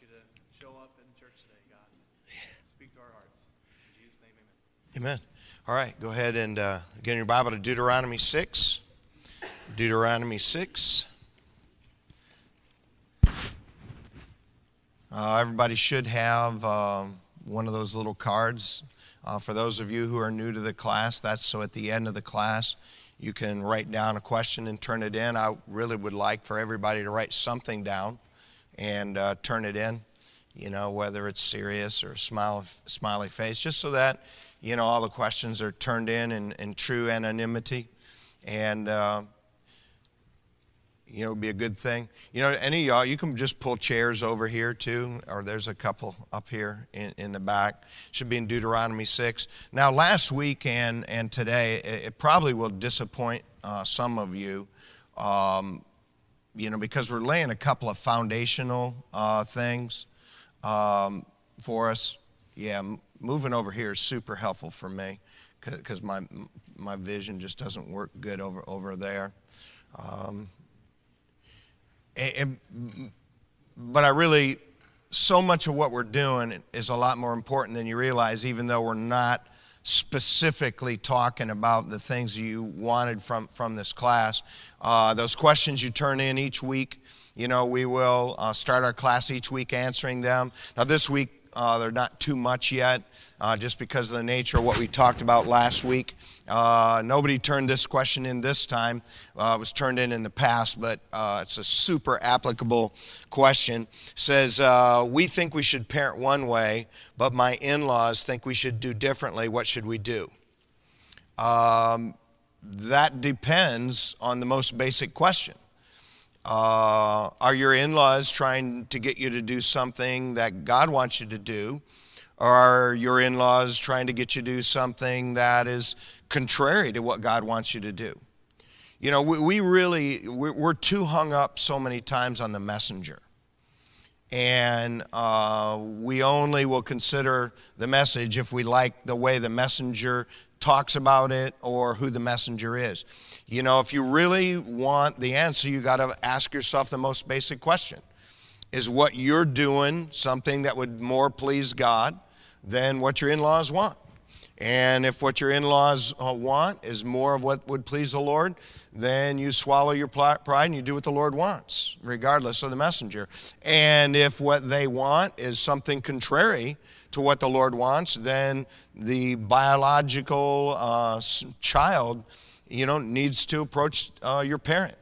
you to show up in church today, God. Speak to our hearts. In Jesus' name, amen. Amen. All right, go ahead and uh, get in your Bible to Deuteronomy 6. Deuteronomy 6. Uh, everybody should have um, one of those little cards. Uh, for those of you who are new to the class, that's so at the end of the class, you can write down a question and turn it in. I really would like for everybody to write something down and uh, turn it in, you know, whether it's serious or a smile, smiley face, just so that, you know, all the questions are turned in in, in true anonymity. And, uh, you know, it'd be a good thing. You know, any y'all, you can just pull chairs over here too, or there's a couple up here in, in the back. Should be in Deuteronomy 6. Now, last week and, and today, it, it probably will disappoint uh, some of you, um, you know, because we're laying a couple of foundational uh, things um, for us. Yeah, moving over here is super helpful for me because my, my vision just doesn't work good over, over there. Um, and, but I really, so much of what we're doing is a lot more important than you realize, even though we're not specifically talking about the things you wanted from, from this class. Uh, those questions you turn in each week, you know, we will uh, start our class each week answering them. Now, this week, uh, they're not too much yet uh, just because of the nature of what we talked about last week. Uh, nobody turned this question in this time. Uh, it was turned in in the past, but uh, it's a super applicable question. It says, uh, We think we should parent one way, but my in laws think we should do differently. What should we do? Um, that depends on the most basic question. Uh, are your in laws trying to get you to do something that God wants you to do? Or are your in laws trying to get you to do something that is contrary to what God wants you to do? You know, we, we really, we're too hung up so many times on the messenger. And uh, we only will consider the message if we like the way the messenger talks about it or who the messenger is. You know, if you really want the answer, you got to ask yourself the most basic question Is what you're doing something that would more please God? than what your in laws want. And if what your in laws uh, want is more of what would please the Lord, then you swallow your pride and you do what the Lord wants, regardless of the messenger. And if what they want is something contrary to what the Lord wants, then the biological uh, child, you know, needs to approach uh, your parent.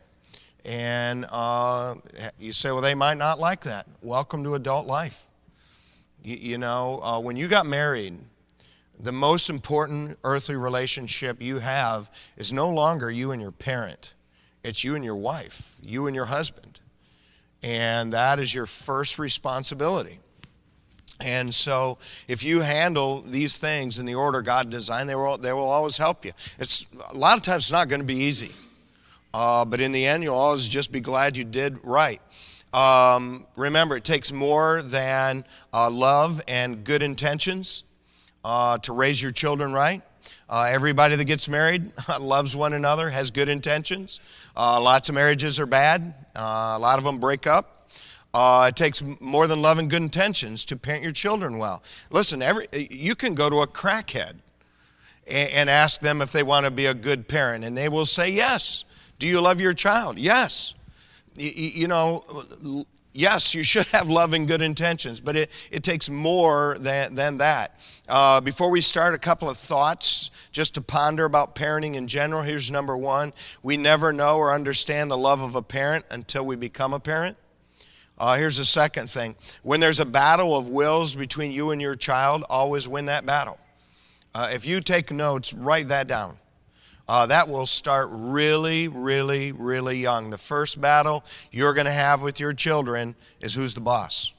And uh, you say, well, they might not like that. Welcome to adult life. You, you know, uh, when you got married, the most important earthly relationship you have is no longer you and your parent, it's you and your wife, you and your husband. And that is your first responsibility. And so, if you handle these things in the order God designed, they will, they will always help you. It's, a lot of times it's not going to be easy. Uh, but in the end, you'll always just be glad you did right. Um, remember, it takes more than uh, love and good intentions uh, to raise your children right. Uh, everybody that gets married loves one another, has good intentions. Uh, lots of marriages are bad, uh, a lot of them break up. Uh, it takes more than love and good intentions to parent your children well. Listen, every, you can go to a crackhead and, and ask them if they want to be a good parent, and they will say yes. Do you love your child? Yes you know, yes, you should have love and good intentions, but it, it takes more than, than that. Uh, before we start, a couple of thoughts just to ponder about parenting in general. Here's number one we never know or understand the love of a parent until we become a parent. Uh, here's the second thing when there's a battle of wills between you and your child, always win that battle. Uh, if you take notes, write that down. Uh, that will start really, really, really young. The first battle you're going to have with your children is who's the boss.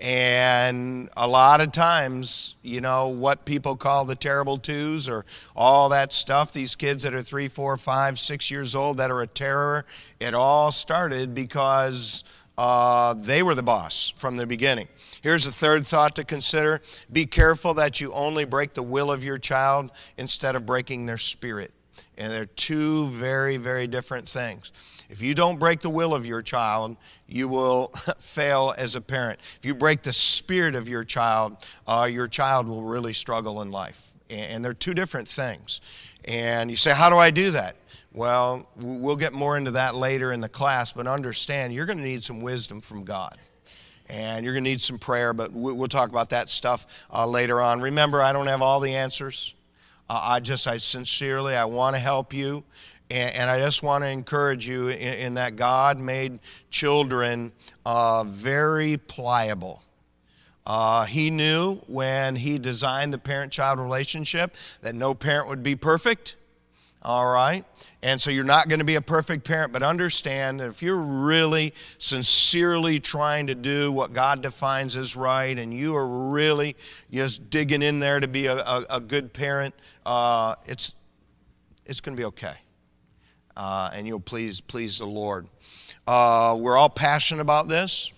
And a lot of times, you know, what people call the terrible twos or all that stuff, these kids that are three, four, five, six years old that are a terror, it all started because uh, they were the boss from the beginning. Here's a third thought to consider be careful that you only break the will of your child instead of breaking their spirit. And they're two very, very different things. If you don't break the will of your child, you will fail as a parent. If you break the spirit of your child, uh, your child will really struggle in life. And they're two different things. And you say, How do I do that? Well, we'll get more into that later in the class, but understand you're going to need some wisdom from God. And you're going to need some prayer, but we'll talk about that stuff uh, later on. Remember, I don't have all the answers. Uh, I just, I sincerely, I want to help you. And, and, I just want to encourage you in, in that God made children uh, very pliable. Uh, he knew when he designed the parent child relationship that no parent would be perfect. All right? And so you're not going to be a perfect parent, but understand that if you're really sincerely trying to do what God defines as right and you are really just digging in there to be a, a, a good parent, uh, it's, it's going to be okay. Uh, and you'll please, please the Lord. Uh, we're all passionate about this.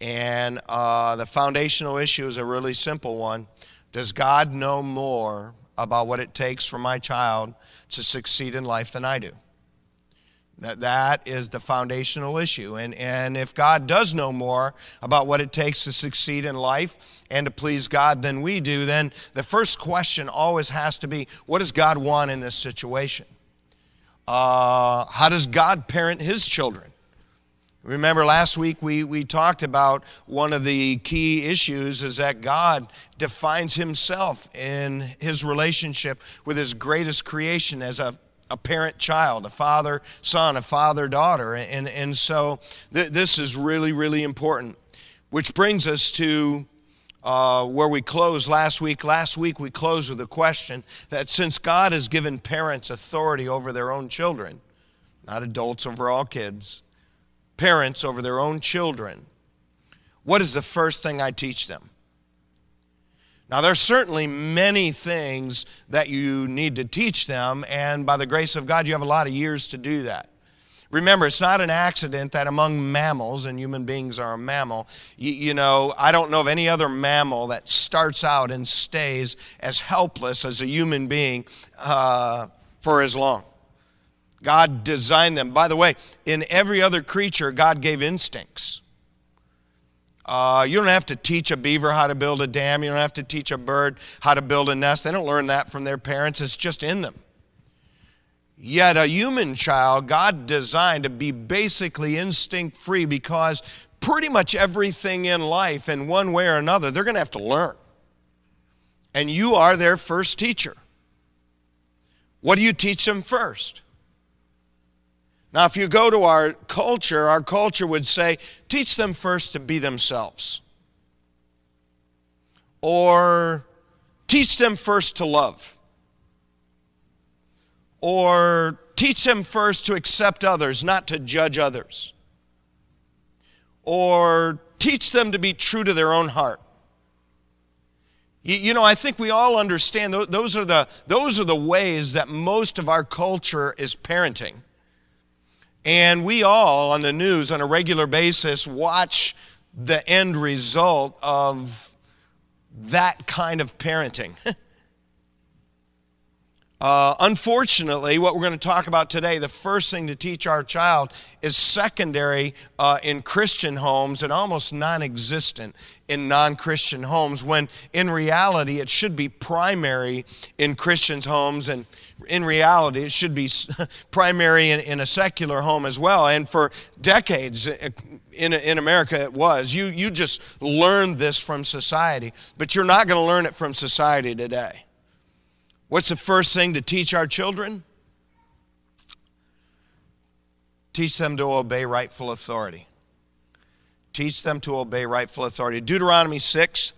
And uh, the foundational issue is a really simple one. Does God know more about what it takes for my child to succeed in life than I do. That, that is the foundational issue. And, and if God does know more about what it takes to succeed in life and to please God than we do, then the first question always has to be what does God want in this situation? Uh, how does God parent his children? Remember last week we, we talked about one of the key issues is that God defines himself in his relationship with his greatest creation as a, a parent child, a father son, a father daughter. And, and so th- this is really, really important. Which brings us to uh, where we closed last week. Last week we closed with a question that since God has given parents authority over their own children, not adults over all kids, parents over their own children, what is the first thing I teach them? Now, there's certainly many things that you need to teach them, and by the grace of God, you have a lot of years to do that. Remember, it's not an accident that among mammals, and human beings are a mammal, you, you, know, I don't know of any other mammal that starts out and stays as helpless as a human being uh, for as long. God designed them. By the way, in every other creature, God gave instincts. Uh, you don't have to teach a beaver how to build a dam. You don't have to teach a bird how to build a nest. They don't learn that from their parents, it's just in them. Yet, a human child, God designed to be basically instinct free because pretty much everything in life, in one way or another, they're going to have to learn. And you are their first teacher. What do you teach them first? Now, if you go to our culture, our culture would say, teach them first to be themselves. Or teach them first to love. Or teach them first to accept others, not to judge others. Or teach them to be true to their own heart. You, know, I think we all understand those are, the, those are the ways that most of our culture is parenting. And we all on the news on a regular basis watch the end result of that kind of parenting. uh, unfortunately, what we're going to talk about today, the first thing to teach our child is secondary uh, in Christian homes and almost non existent in non Christian homes, when in reality it should be primary in Christians' homes and in reality, it should be primary in, in, a secular home as well. And for decades uh, in, in America, it was. You, you just learned this from society, but you're not going to learn it from society today. What's the first thing to teach our children? Teach them to obey rightful authority. Teach them to obey rightful authority. Deuteronomy 6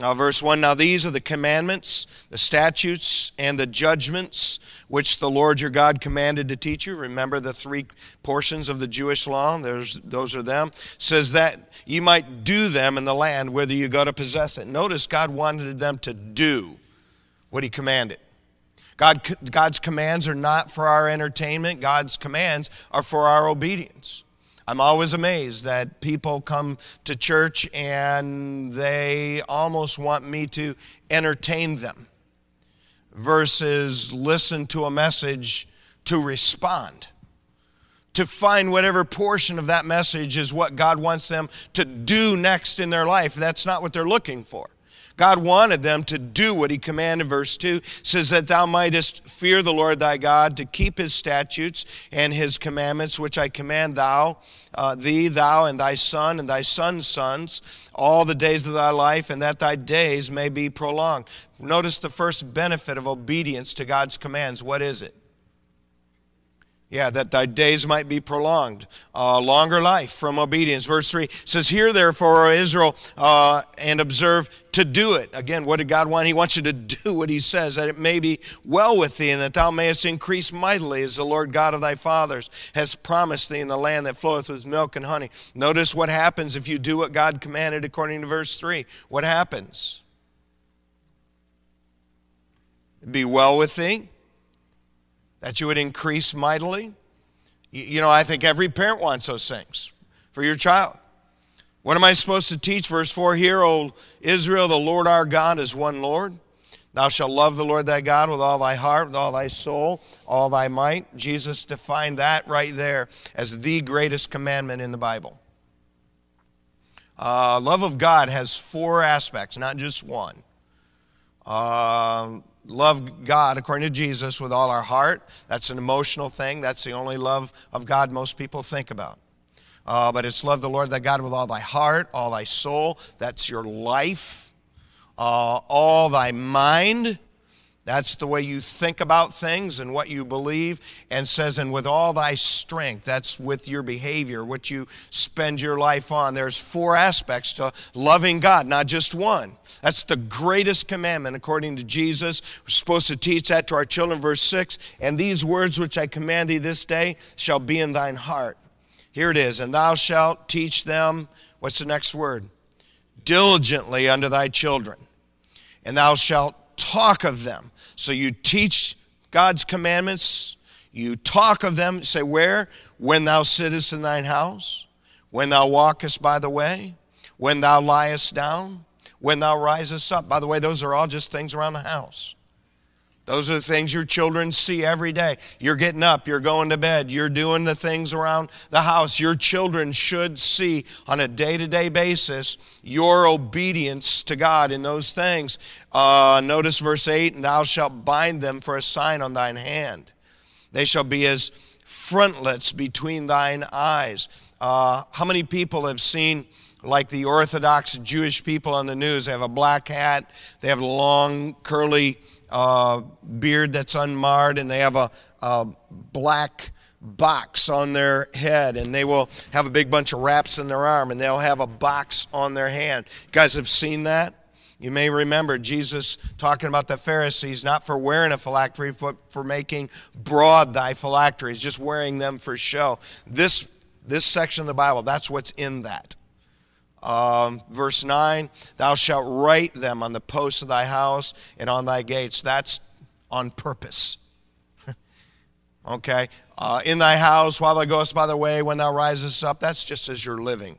now, verse 1 Now these are the commandments, the statutes, and the judgments which the Lord your God commanded to teach you. Remember the three portions of the Jewish law? There's, those are them. Says that you might do them in the land, whether you go to possess it. Notice God wanted them to do what He commanded. God, God's commands are not for our entertainment, God's commands are for our obedience. I'm always amazed that people come to church and they almost want me to entertain them. versus listen to a message to respond. To find whatever portion of that message is what God wants them to do next in their life. That's not what they're looking for. God wanted them to do what he commanded. Verse 2 says that thou mightest fear the Lord thy God, to keep his statutes and his commandments, which I command thou, uh, thee, thou, and thy son, and thy son's sons, all the days of thy life, and that thy days may be prolonged. Notice the first benefit of obedience to God's commands. What is it? Yeah, that thy days might be prolonged. Uh, longer life from obedience. Verse 3 says, Hear therefore, O Israel, uh, and observe to do it. Again, what did God want? He wants you to do what He says, that it may be well with thee, and that thou mayest increase mightily, as the Lord God of thy fathers has promised thee in the land that floweth with milk and honey. Notice what happens if you do what God commanded according to verse 3. What happens? Be well with thee that you would increase mightily. You know, I think every parent wants those things for your child. What am I supposed to teach? Verse 4 here, O Israel, the Lord our God is one Lord. Thou shalt love the Lord thy God with all thy heart, with all thy soul, all thy might. Jesus defined that right there as the greatest commandment in the Bible. Uh, love of God has four aspects, not just one. Uh, love God according to Jesus with all our heart. That's an emotional thing. That's the only love of God most people think about. Uh, but it's love the Lord thy God with all thy heart, all thy soul. That's your life. Uh, all thy mind. That's the way you think about things and what you believe. And says, and with all thy strength, that's with your behavior, what you spend your life on. There's four aspects to loving God, not just one. That's the greatest commandment according to Jesus. We're supposed to teach that to our children. Verse 6 And these words which I command thee this day shall be in thine heart. Here it is. And thou shalt teach them, what's the next word? Diligently unto thy children. And thou shalt talk of them so you teach God's commandments, you talk of them, say, Where? When thou sittest in thine house, when thou walkest by the way, when thou liest down, when thou risest up. By the way, those are all just things around the house. Those are the things your children see every day. You're getting up, you're going to bed, you're doing the things around the house. Your children should see on a day to day basis your obedience to God in those things. Uh, notice verse 8 and thou shalt bind them for a sign on thine hand. They shall be as frontlets between thine eyes. Uh, how many people have seen? like the Orthodox Jewish people on the news. They have a black hat, they have long, curly uh, beard that's unmarred, and they have a, a black box on their head and they will have a big bunch of wraps in their arm and they'll have a box on their hand. You guys have seen that? You may remember Jesus talking about the Pharisees not for wearing a phylactery, but for making broad thy phylacteries, just wearing them for show. This, this section of the Bible, that's what's in that. Um, verse 9, thou shalt write them on the posts of thy house and on thy gates. That's on purpose. okay? Uh, in thy house while thou goest by the way, when thou risest up, that's just as you're living.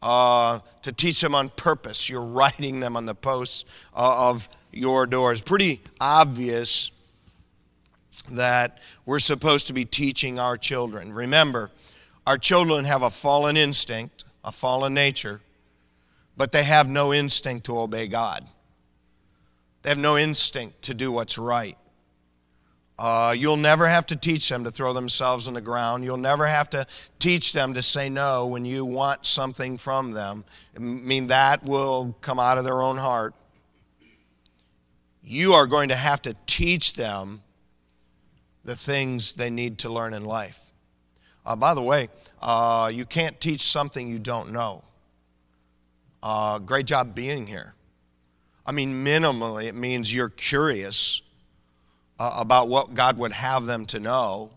Uh, to teach them on purpose, you're writing them on the posts uh, of your doors. Pretty obvious that we're supposed to be teaching our children. Remember, our children have a fallen instinct a fallen nature, but they have no instinct to obey God. They have no instinct to do what's right. Uh, you'll never have to teach them to throw themselves on the ground. You'll never have to teach them to say no when you want something from them. I mean, that will come out of their own heart. You are going to have to teach them the things they need to learn in life. Uh, by the way, uh, you can't teach something you don't know. Uh, great job being here. I mean, minimally, it means you're curious uh, about what God would have them to know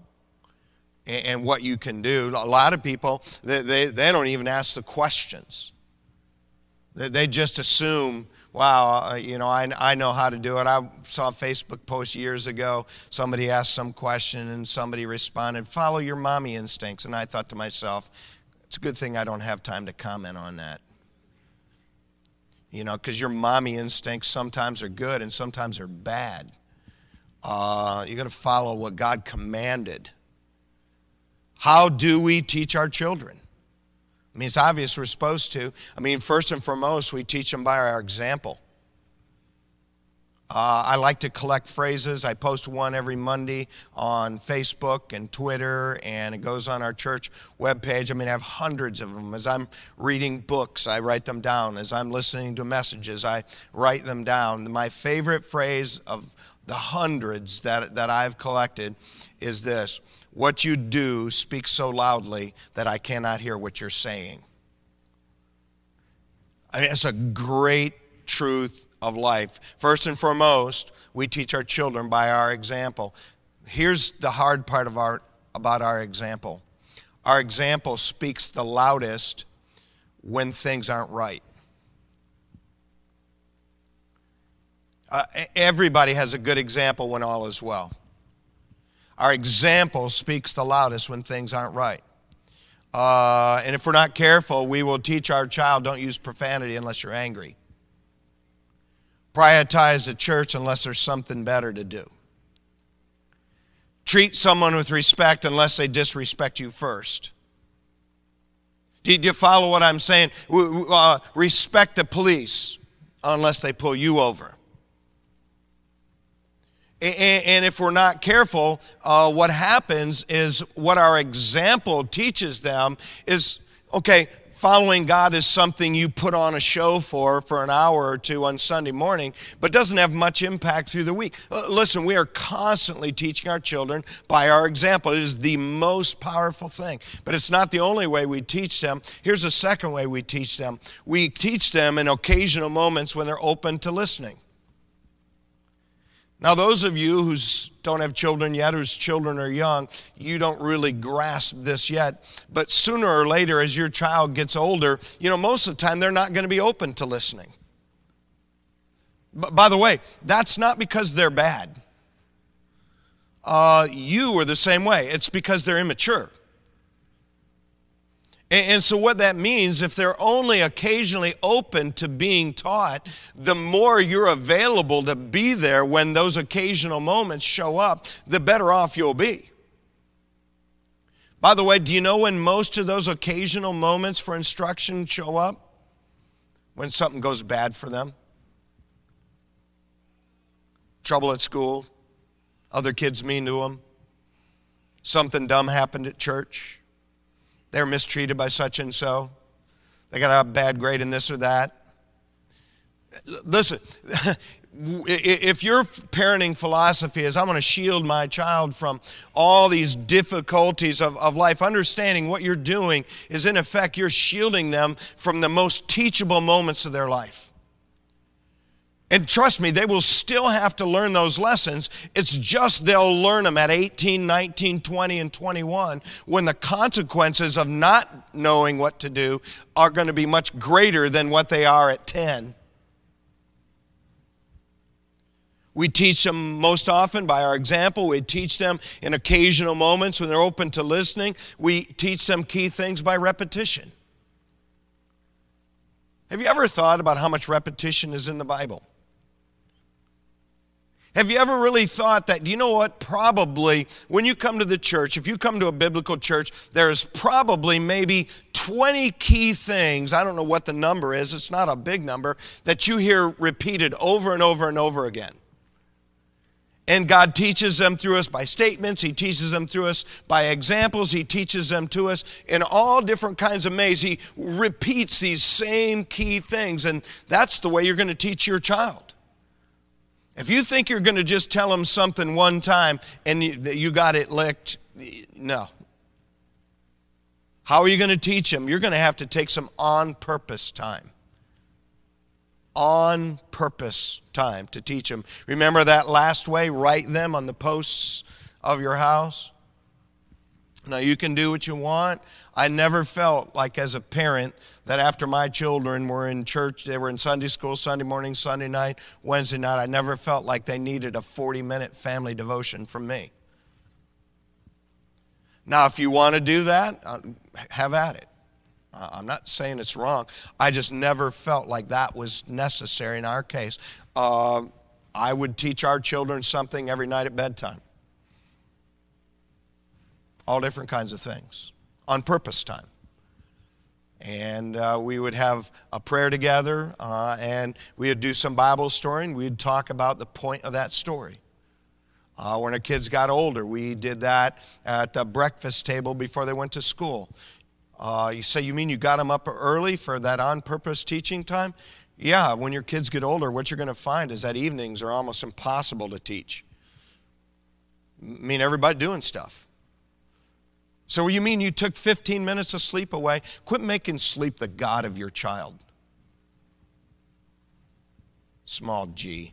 and, and, what you can do. A lot of people, they, they, they don't even ask the questions, they, they just assume wow, uh, you know, I, I know how to do it. I saw a Facebook post years ago. Somebody asked some question and somebody responded, follow your mommy instincts. And I thought to myself, it's a good thing I don't have time to comment on that. You know, because your mommy instincts sometimes are good and sometimes are bad. Uh, you got to follow what God commanded. How do we teach our children? I mean, it's obvious we're supposed to. I mean, first and foremost, we teach them by our example. Uh, I like to collect phrases. I post one every Monday on Facebook and Twitter, and it goes on our church webpage. I mean, I have hundreds of them. As I'm reading books, I write them down. As I'm listening to messages, I write them down. My favorite phrase of the hundreds that, that I've collected is this What you do speaks so loudly that I cannot hear what you're saying. I mean, it's a great truth of life. First and foremost, we teach our children by our example. Here's the hard part of our, about our example our example speaks the loudest when things aren't right. Uh, everybody has a good example when all is well. Our example speaks the loudest when things aren't right. Uh, and if we're not careful, we will teach our child don't use profanity unless you're angry prioritize the church unless there's something better to do. Treat someone with respect unless they disrespect you first. Do you follow what I'm saying? Uh, respect the police unless they pull you over. And if we're not careful, uh, what happens is what our example teaches them is okay, following God is something you put on a show for for an hour or two on Sunday morning, but doesn't have much impact through the week. Uh, listen, we are constantly teaching our children by our example. It is the most powerful thing, but it's not the only way we teach them. Here's a second way we teach them we teach them in occasional moments when they're open to listening. Now, those of you who don't have children yet, whose children are young, you don't really grasp this yet. But sooner or later, as your child gets older, you know, most of the time they're not going to be open to listening. But by the way, that's not because they're bad. Uh, you are the same way. It's because they're immature. And, so, what that means, if they're only occasionally open to being taught, the more you're available to be there when those occasional moments show up, the better off you'll be. By the way, do you know when most of those occasional moments for instruction show up? When something goes bad for them. Trouble at school, other kids mean to them, something dumb happened at church they're mistreated by such and so. They got a bad grade in this or that. Listen, if your parenting philosophy is, I'm going to shield my child from all these difficulties of, of life, understanding what you're doing is, in effect, you're shielding them from the most teachable moments of their life. And trust me, they will still have to learn those lessons. It's just they'll learn them at 18, 19, 20, and 21 when the consequences of not knowing what to do are going to be much greater than what they are at 10. We teach them most often by our example. We teach them in occasional moments when they're open to listening. We teach them key things by repetition. Have you ever thought about how much repetition is in the Bible? Have you ever really thought that, Do you know what, probably when you come to the church, if you come to a biblical church, there's probably maybe 20 key things, I don't know what the number is, it's not a big number, that you hear repeated over and over and over again. And God teaches them through us by statements. He teaches them through us by examples. He teaches them to us in all different kinds of ways. He repeats these same key things. And that's the way you're going to teach your child. If you think you're going to just tell them something one time and you, you got it licked, no. How are you going to teach them? You're going to have to take some on purpose time. On purpose time to teach them. Remember that last way? Write them on the posts of your house. Now, you can do what you want. I never felt like, as a parent, that after my children were in church, they were in Sunday school, Sunday morning, Sunday night, Wednesday night, I never felt like they needed a 40 minute family devotion from me. Now, if you want to do that, uh, have at it. I'm not saying it's wrong. I just never felt like that was necessary in our case. Uh, I would teach our children something every night at bedtime. All different kinds of things on purpose time. And uh, we would have a prayer together, uh, and we would do some Bible story, and we'd talk about the point of that story. Uh, when our kids got older, we did that at the breakfast table before they went to school. Uh, you say, You mean you got them up early for that on purpose teaching time? Yeah, when your kids get older, what you're going to find is that evenings are almost impossible to teach. I mean, everybody doing stuff. So, you mean you took 15 minutes of sleep away? Quit making sleep the God of your child. Small g.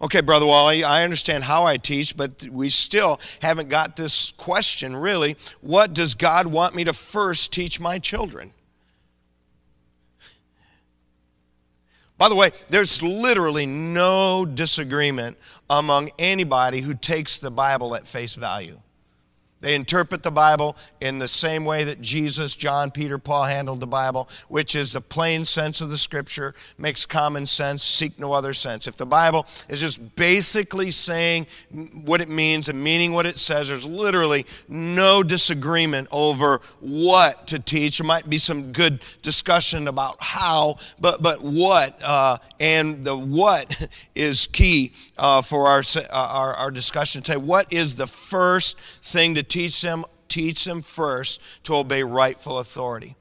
Okay, Brother Wally, I understand how I teach, but we still haven't got this question really. What does God want me to first teach my children? By the way, there's literally no disagreement among anybody who takes the Bible at face value. They interpret the Bible in the same way that Jesus, John, Peter, Paul handled the Bible, which is the plain sense of the Scripture, makes common sense, seek no other sense. If the Bible is just basically saying what it means and meaning what it says, there's literally no disagreement over what to teach. There might be some good discussion about how, but, but what, uh, and the what is key uh, for our, uh, our, our discussion today. What is the first thing to teach them, teach them first to obey rightful authority.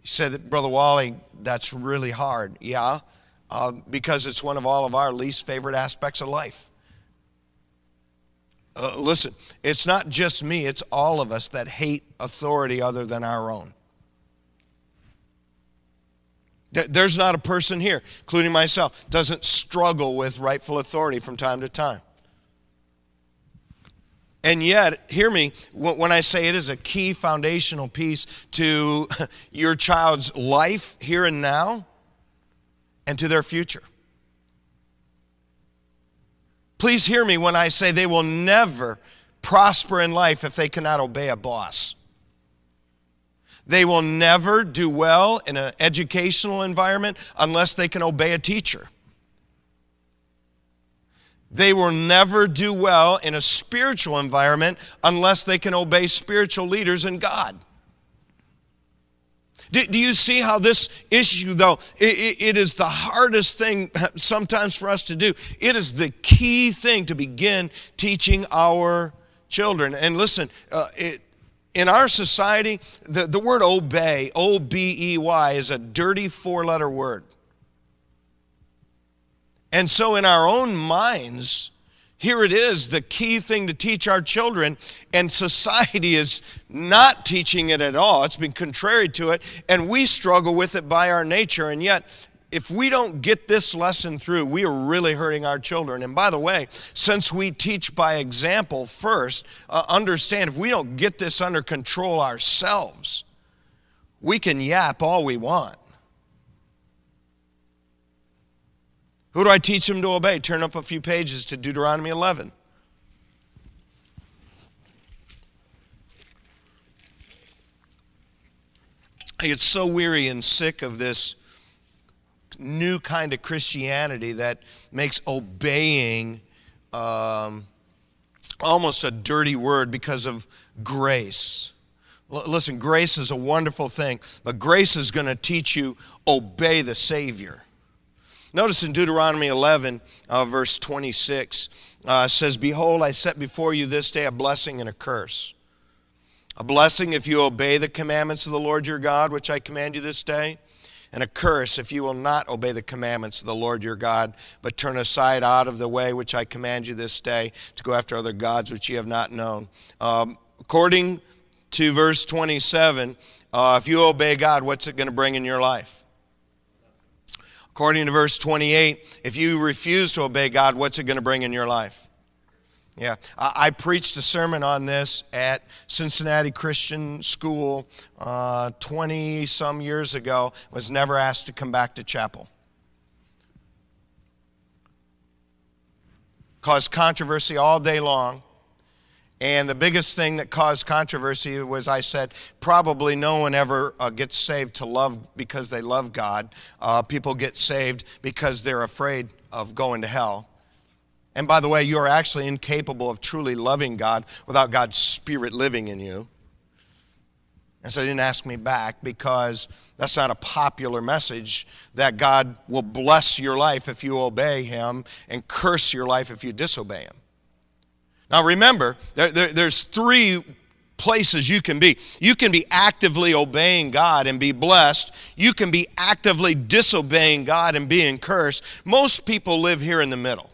He said that, Brother Wally, that's really hard. Yeah, uh, because it's one of all of our least favorite aspects of life. Uh, listen, it's not just me, it's all of us that hate authority other than our own. There's not a person here, including myself, doesn't struggle with rightful authority from time to time. And yet, hear me when I say it is a key foundational piece to your child's life here and now and to their future. Please hear me when I say they will never prosper in life if they cannot obey a boss. They will never do well in an educational environment unless they can obey a teacher. They will never do well in a spiritual environment unless they can obey spiritual leaders and God. Do, do you see how this issue, though, it, it is the hardest thing sometimes for us to do? It is the key thing to begin teaching our children. And listen, uh, it, in our society, the, the word obey, O B E Y, is a dirty four letter word. And so, in our own minds, here it is the key thing to teach our children, and society is not teaching it at all. It's been contrary to it, and we struggle with it by our nature. And yet, if we don't get this lesson through, we are really hurting our children. And by the way, since we teach by example first, uh, understand if we don't get this under control ourselves, we can yap all we want. Who do I teach them to obey? Turn up a few pages to Deuteronomy 11. I get so weary and sick of this new kind of Christianity that makes obeying um, almost a dirty word because of grace. L- listen, grace is a wonderful thing, but grace is going to teach you obey the Savior. Notice in Deuteronomy 11, uh, verse 26, uh, says, Behold, I set before you this day a blessing and a curse. A blessing if you obey the commandments of the Lord your God, which I command you this day, and a curse if you will not obey the commandments of the Lord your God, but turn aside out of the way which I command you this day to go after other gods which you have not known. Um, according to verse 27, uh, if you obey God, what's it going to bring in your life? According to verse 28, if you refuse to obey God, what's it going to bring in your life? Yeah, I, preached a sermon on this at Cincinnati Christian School 20 uh, some years ago. Was never asked to come back to chapel. Caused controversy all day long. And the biggest thing that caused controversy was I said, probably no one ever uh, gets saved to love because they love God. Uh, people get saved because they're afraid of going to hell. And by the way, you are actually incapable of truly loving God without God's Spirit living in you. And so they didn't ask me back because that's not a popular message that God will bless your life if you obey Him and curse your life if you disobey Him. Now remember, there, there, there's three places you can be. You can be actively obeying God and be blessed. You can be actively disobeying God and being cursed. Most people live here in the middle.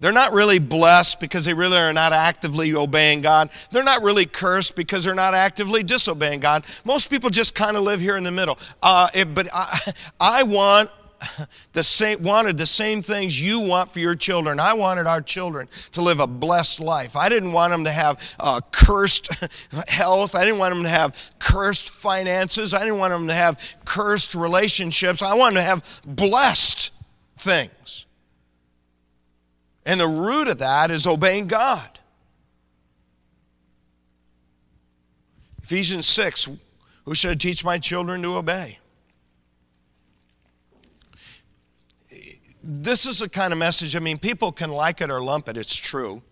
They're not really blessed because they really are not actively obeying God. They're not really cursed because they're not actively disobeying God. Most people just kind of live here in the middle. Uh, it, but I, I want the same, wanted the same things you want for your children. I wanted our children to live a blessed life. I didn't want them to have uh, cursed health. I didn't want them to have cursed finances. I didn't want them to have cursed relationships. I wanted them to have blessed things. And the root of that is obeying God. Ephesians 6 Who should I teach my children to obey? This is the kind of message, I mean, people can like it or lump it, it's true.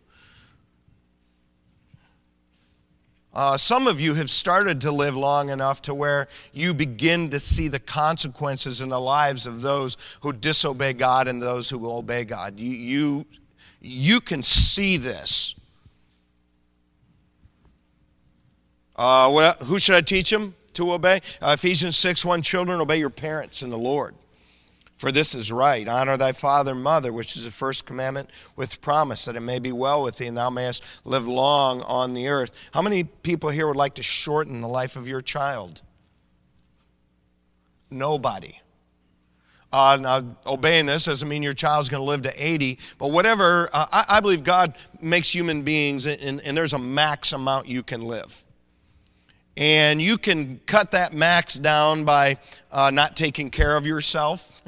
Uh, some of you have started to live long enough to where you begin to see the consequences in the lives of those who disobey God and those who obey God. You, you, you can see this. Uh, who should I teach them to obey? Uh, Ephesians 6 1 Children, obey your parents in the Lord. For this is right. Honor thy father and mother, which is the first commandment with promise, that it may be well with thee and thou mayest live long on the earth. How many people here would like to shorten the life of your child? Nobody. Uh, now, obeying this doesn't mean your child's going to live to 80, but whatever, uh, I, I, believe God makes human beings, and, and there's a max amount you can live. And you can cut that max down by uh, not taking care of yourself.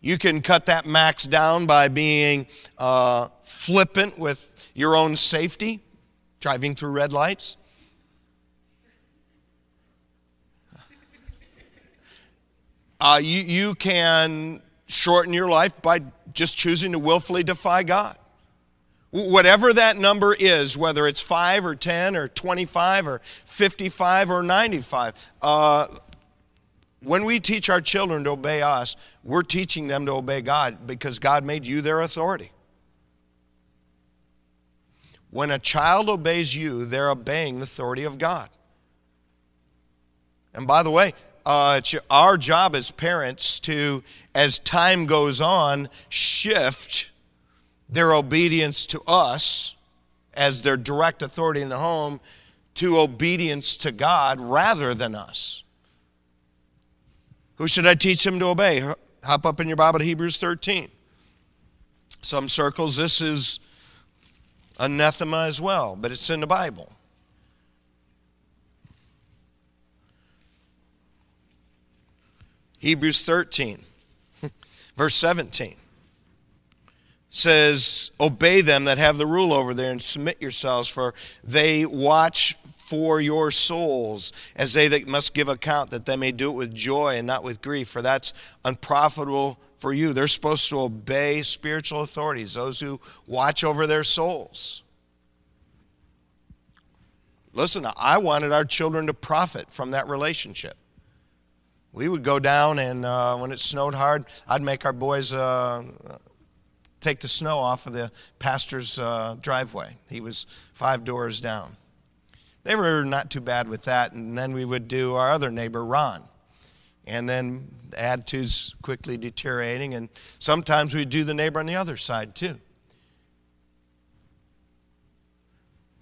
You can cut that max down by being uh, flippant with your own safety, driving through red lights. Uh, you, you can shorten your life by just choosing to willfully defy God. Whatever that number is, whether it's 5 or 10 or 25 or 55 or 95, uh, when we teach our children to obey us, we're teaching them to obey God because God made you their authority. When a child obeys you, they're obeying the authority of God. And by the way, uh, our job as parents to, as time goes on, shift their obedience to us as their direct authority in the home to obedience to God rather than us. Who should I teach them to obey? Hop up in your Bible to Hebrews 13. Some circles, this is anathema as well, but it's in the Bible. Hebrews 13, verse 17 says, Obey them that have the rule over there and submit yourselves, for they watch for your souls, as they that must give account, that they may do it with joy and not with grief, for that's unprofitable for you. They're supposed to obey spiritual authorities, those who watch over their souls. Listen, I wanted our children to profit from that relationship. We would go down, and uh, when it snowed hard, I'd make our boys uh, take the snow off of the pastor's uh, driveway. He was five doors down. They were not too bad with that. And then we would do our other neighbor, Ron. And then the attitudes quickly deteriorating. And sometimes we'd do the neighbor on the other side too.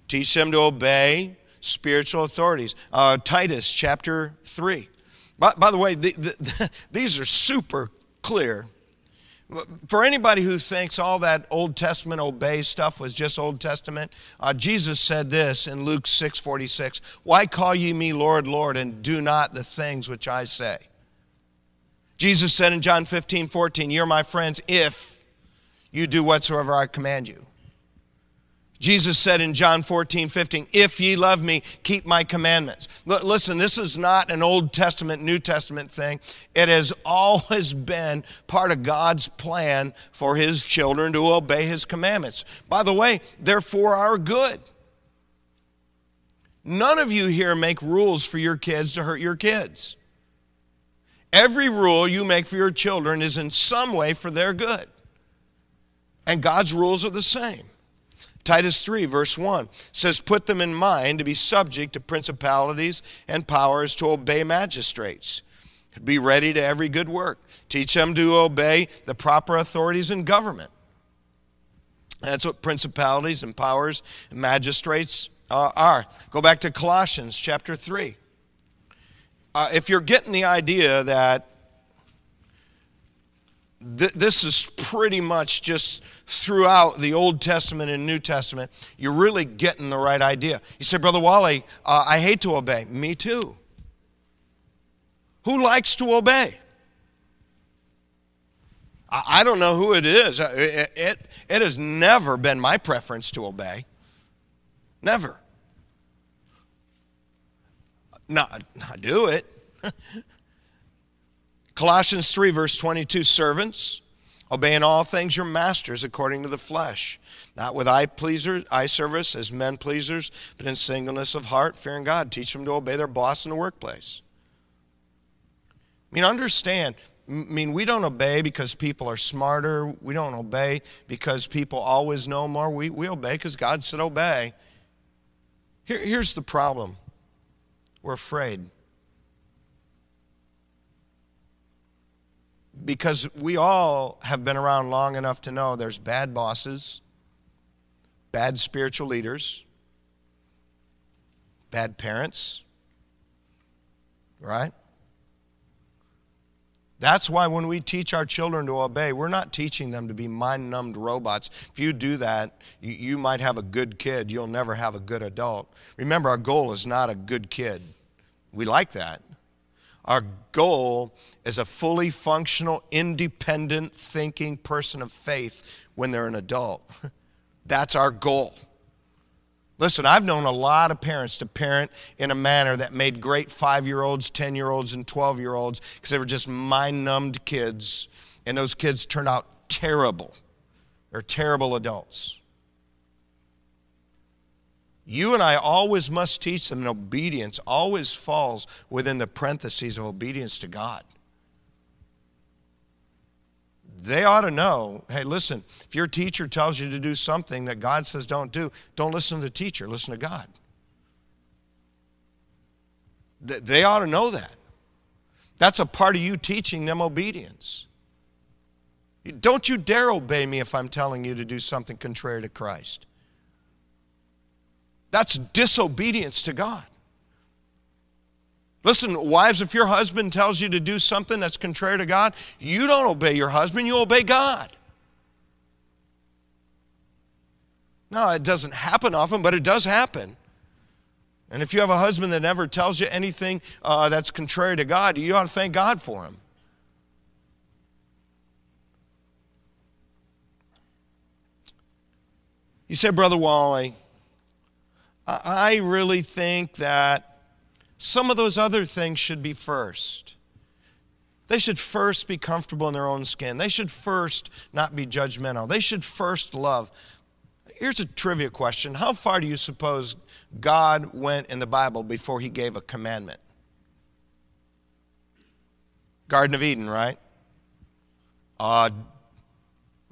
Teach them to obey spiritual authorities. Uh, Titus chapter 3. By, by the way, the, the, these are super clear for anybody who thinks all that Old Testament obey stuff was just Old Testament, uh, Jesus said this in Luke 6 46 Why call ye me Lord, Lord, and do not the things which I say? Jesus said in John 15 14, You're my friends if you do whatsoever I command you. Jesus said in John 14, 15, If ye love me, keep my commandments. L- listen, this is not an Old Testament, New Testament thing. It has always been part of God's plan for his children to obey his commandments. By the way, they're for our good. None of you here make rules for your kids to hurt your kids. Every rule you make for your children is in some way for their good. And God's rules are the same. Titus 3, verse 1 says, Put them in mind to be subject to principalities and powers, to obey magistrates. Be ready to every good work. Teach them to obey the proper authorities in government. That's what principalities and powers and magistrates uh, are. Go back to Colossians chapter 3. Uh, if you're getting the idea that th- this is pretty much just throughout the Old Testament and New Testament, you're really getting the right idea. You say, Brother Wally, uh, I hate to obey. Me too. Who likes to obey? I, don't know who it is. Uh, it, it, it has never been my preference to obey. Never. No, I do it. Colossians 3, verse 22 Servants, obey in all things your masters according to the flesh, not with eye pleaser, eye service as men pleasers, but in singleness of heart, fearing God. Teach them to obey their boss in the workplace. I mean, understand. I mean, we don't obey because people are smarter. We don't obey because people always know more. We, we obey because God said obey. Here, here's the problem we're afraid. Because we all have been around long enough to know there's bad bosses, bad spiritual leaders, bad parents, right? That's why when we teach our children to obey, we're not teaching them to be mind numbed robots. If you do that, you, you, might have a good kid, you'll never have a good adult. Remember, our goal is not a good kid. We like that. Our goal is a fully functional, independent thinking person of faith when they're an adult. That's our goal. Listen, I've known a lot of parents to parent in a manner that made great five year olds, 10 year olds, and 12 year olds because they were just mind numbed kids, and those kids turned out terrible. They're terrible adults. You and I always must teach them, obedience always falls within the parentheses of obedience to God. They ought to know hey, listen, if your teacher tells you to do something that God says don't do, don't listen to the teacher, listen to God. They ought to know that. That's a part of you teaching them obedience. Don't you dare obey me if I'm telling you to do something contrary to Christ. That's disobedience to God. Listen, wives, if your husband tells you to do something that's contrary to God, you don't obey your husband, you obey God. Now, it doesn't happen often, but it does happen. And if you have a husband that never tells you anything uh, that's contrary to God, you ought to thank God for him. You said, Brother Wally, I really think that some of those other things should be first. They should first be comfortable in their own skin. They should first not be judgmental. They should first love. Here's a trivia question How far do you suppose God went in the Bible before he gave a commandment? Garden of Eden, right? Uh,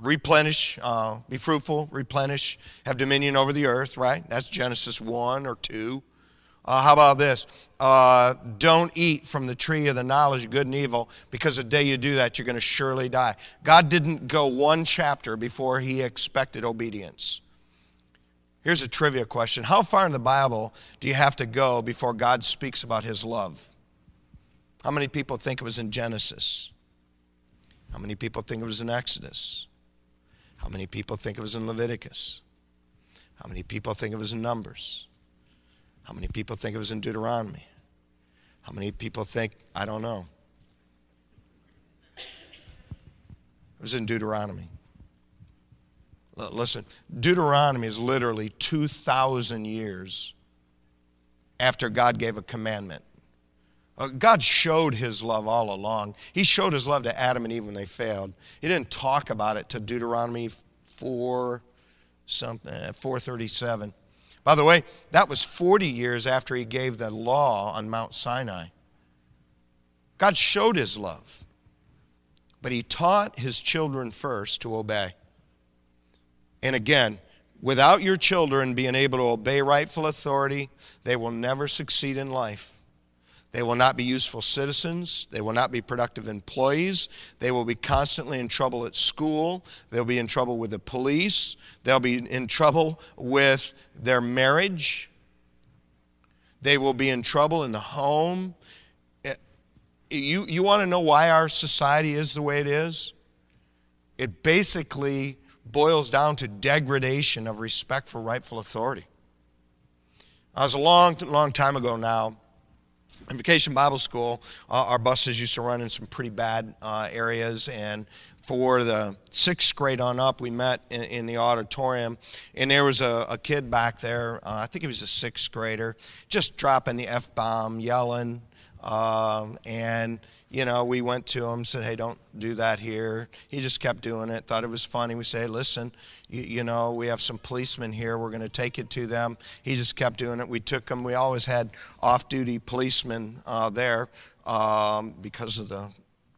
replenish, uh, be fruitful, replenish, have dominion over the earth, right? That's Genesis 1 or 2. Uh, how about this? Uh, don't eat from the tree of the knowledge of good and evil, because the day you do that, you're going to surely die. God didn't go one chapter before he expected obedience. Here's a trivia question How far in the Bible do you have to go before God speaks about his love? How many people think it was in Genesis? How many people think it was in Exodus? How many people think it was in Leviticus? How many people think it was in Numbers? How many people think it was in Deuteronomy? How many people think, I don't know? It was in Deuteronomy. listen, Deuteronomy is literally 2,000 years after God gave a commandment. Uh, God showed his love all along. He showed his love to Adam and Eve when they failed. He didn't talk about it to Deuteronomy 4 something 437. By the way, that was 40 years after he gave the law on Mount Sinai. God showed his love, but he taught his children first to obey. And again, without your children being able to obey rightful authority, they will never succeed in life. They will not be useful citizens. They will not be productive employees. They will be constantly in trouble at school. They'll be in trouble with the police. They'll be in trouble with their marriage. They will be in trouble in the home. Eh, you, you want to know why our society is the way it is? It basically boils down to degradation of respect for rightful authority. I was a long, long time ago now in Vacation Bible School, uh, our buses used to run in some pretty bad uh, areas, and for the sixth grade on up, we met in, in the auditorium, and there was a, a kid back there. Uh, I think he was a sixth grader, just dropping the f bomb, yelling, um, and you know, we went to him, said, hey, don't do that here. He just kept doing it, thought it was funny. We say, listen, you, you know, we have some policemen here. We're going to take it to them. He just kept doing it. We took him. We always had off duty policemen uh, there um, because of the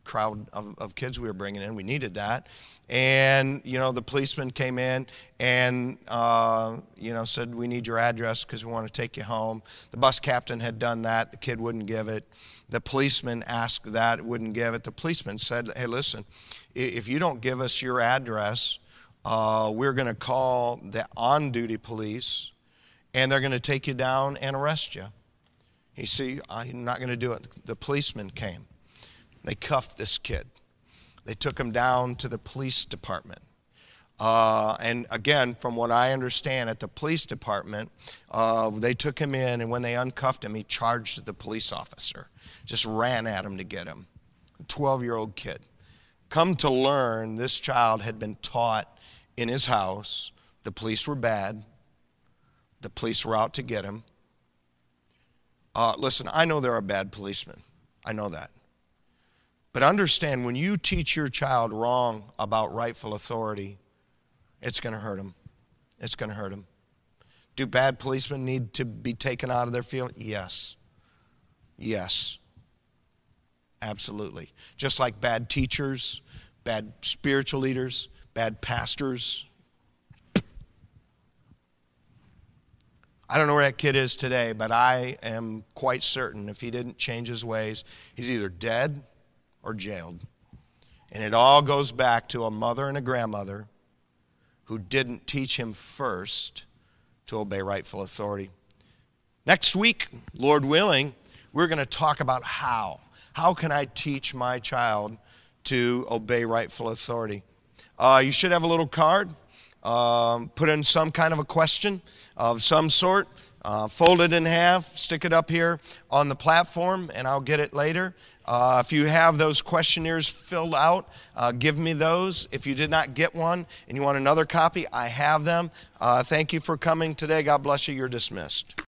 crowd of, of kids we were bringing in. We needed that. And, you know, the policeman came in and, uh, you know, said, We need your address because we want to take you home. The bus captain had done that. The kid wouldn't give it. The policeman asked that, wouldn't give it. The policeman said, Hey, listen, if you don't give us your address, uh, we're going to call the on duty police and they're going to take you down and arrest you. He said, I'm not going to do it. The policeman came. They cuffed this kid. They took him down to the police department. Uh, and again, from what I understand at the police department, uh, they took him in, and when they uncuffed him, he charged the police officer, just ran at him to get him. 12 year old kid. Come to learn, this child had been taught in his house the police were bad, the police were out to get him. Uh, listen, I know there are bad policemen, I know that. But understand when you teach your child wrong about rightful authority, it's going to hurt them. It's going to hurt them. Do bad policemen need to be taken out of their field? Yes. Yes. Absolutely. Just like bad teachers, bad spiritual leaders, bad pastors. I don't know where that kid is today, but I am quite certain if he didn't change his ways, he's either dead or jailed. And it all goes back to a mother and a grandmother who didn't teach him first to obey rightful authority. Next week, Lord willing, we're going to talk about how. How can I teach my child to obey rightful authority? Uh, you should have a little card. Um, put in some kind of a question of some sort. Uh, fold it in half, stick it up here on the platform, and I'll get it later. Uh, if you have those questionnaires filled out, uh, give me those. If you did not get one and you want another copy, I have them. Uh, thank you for coming today. God bless you. You're dismissed.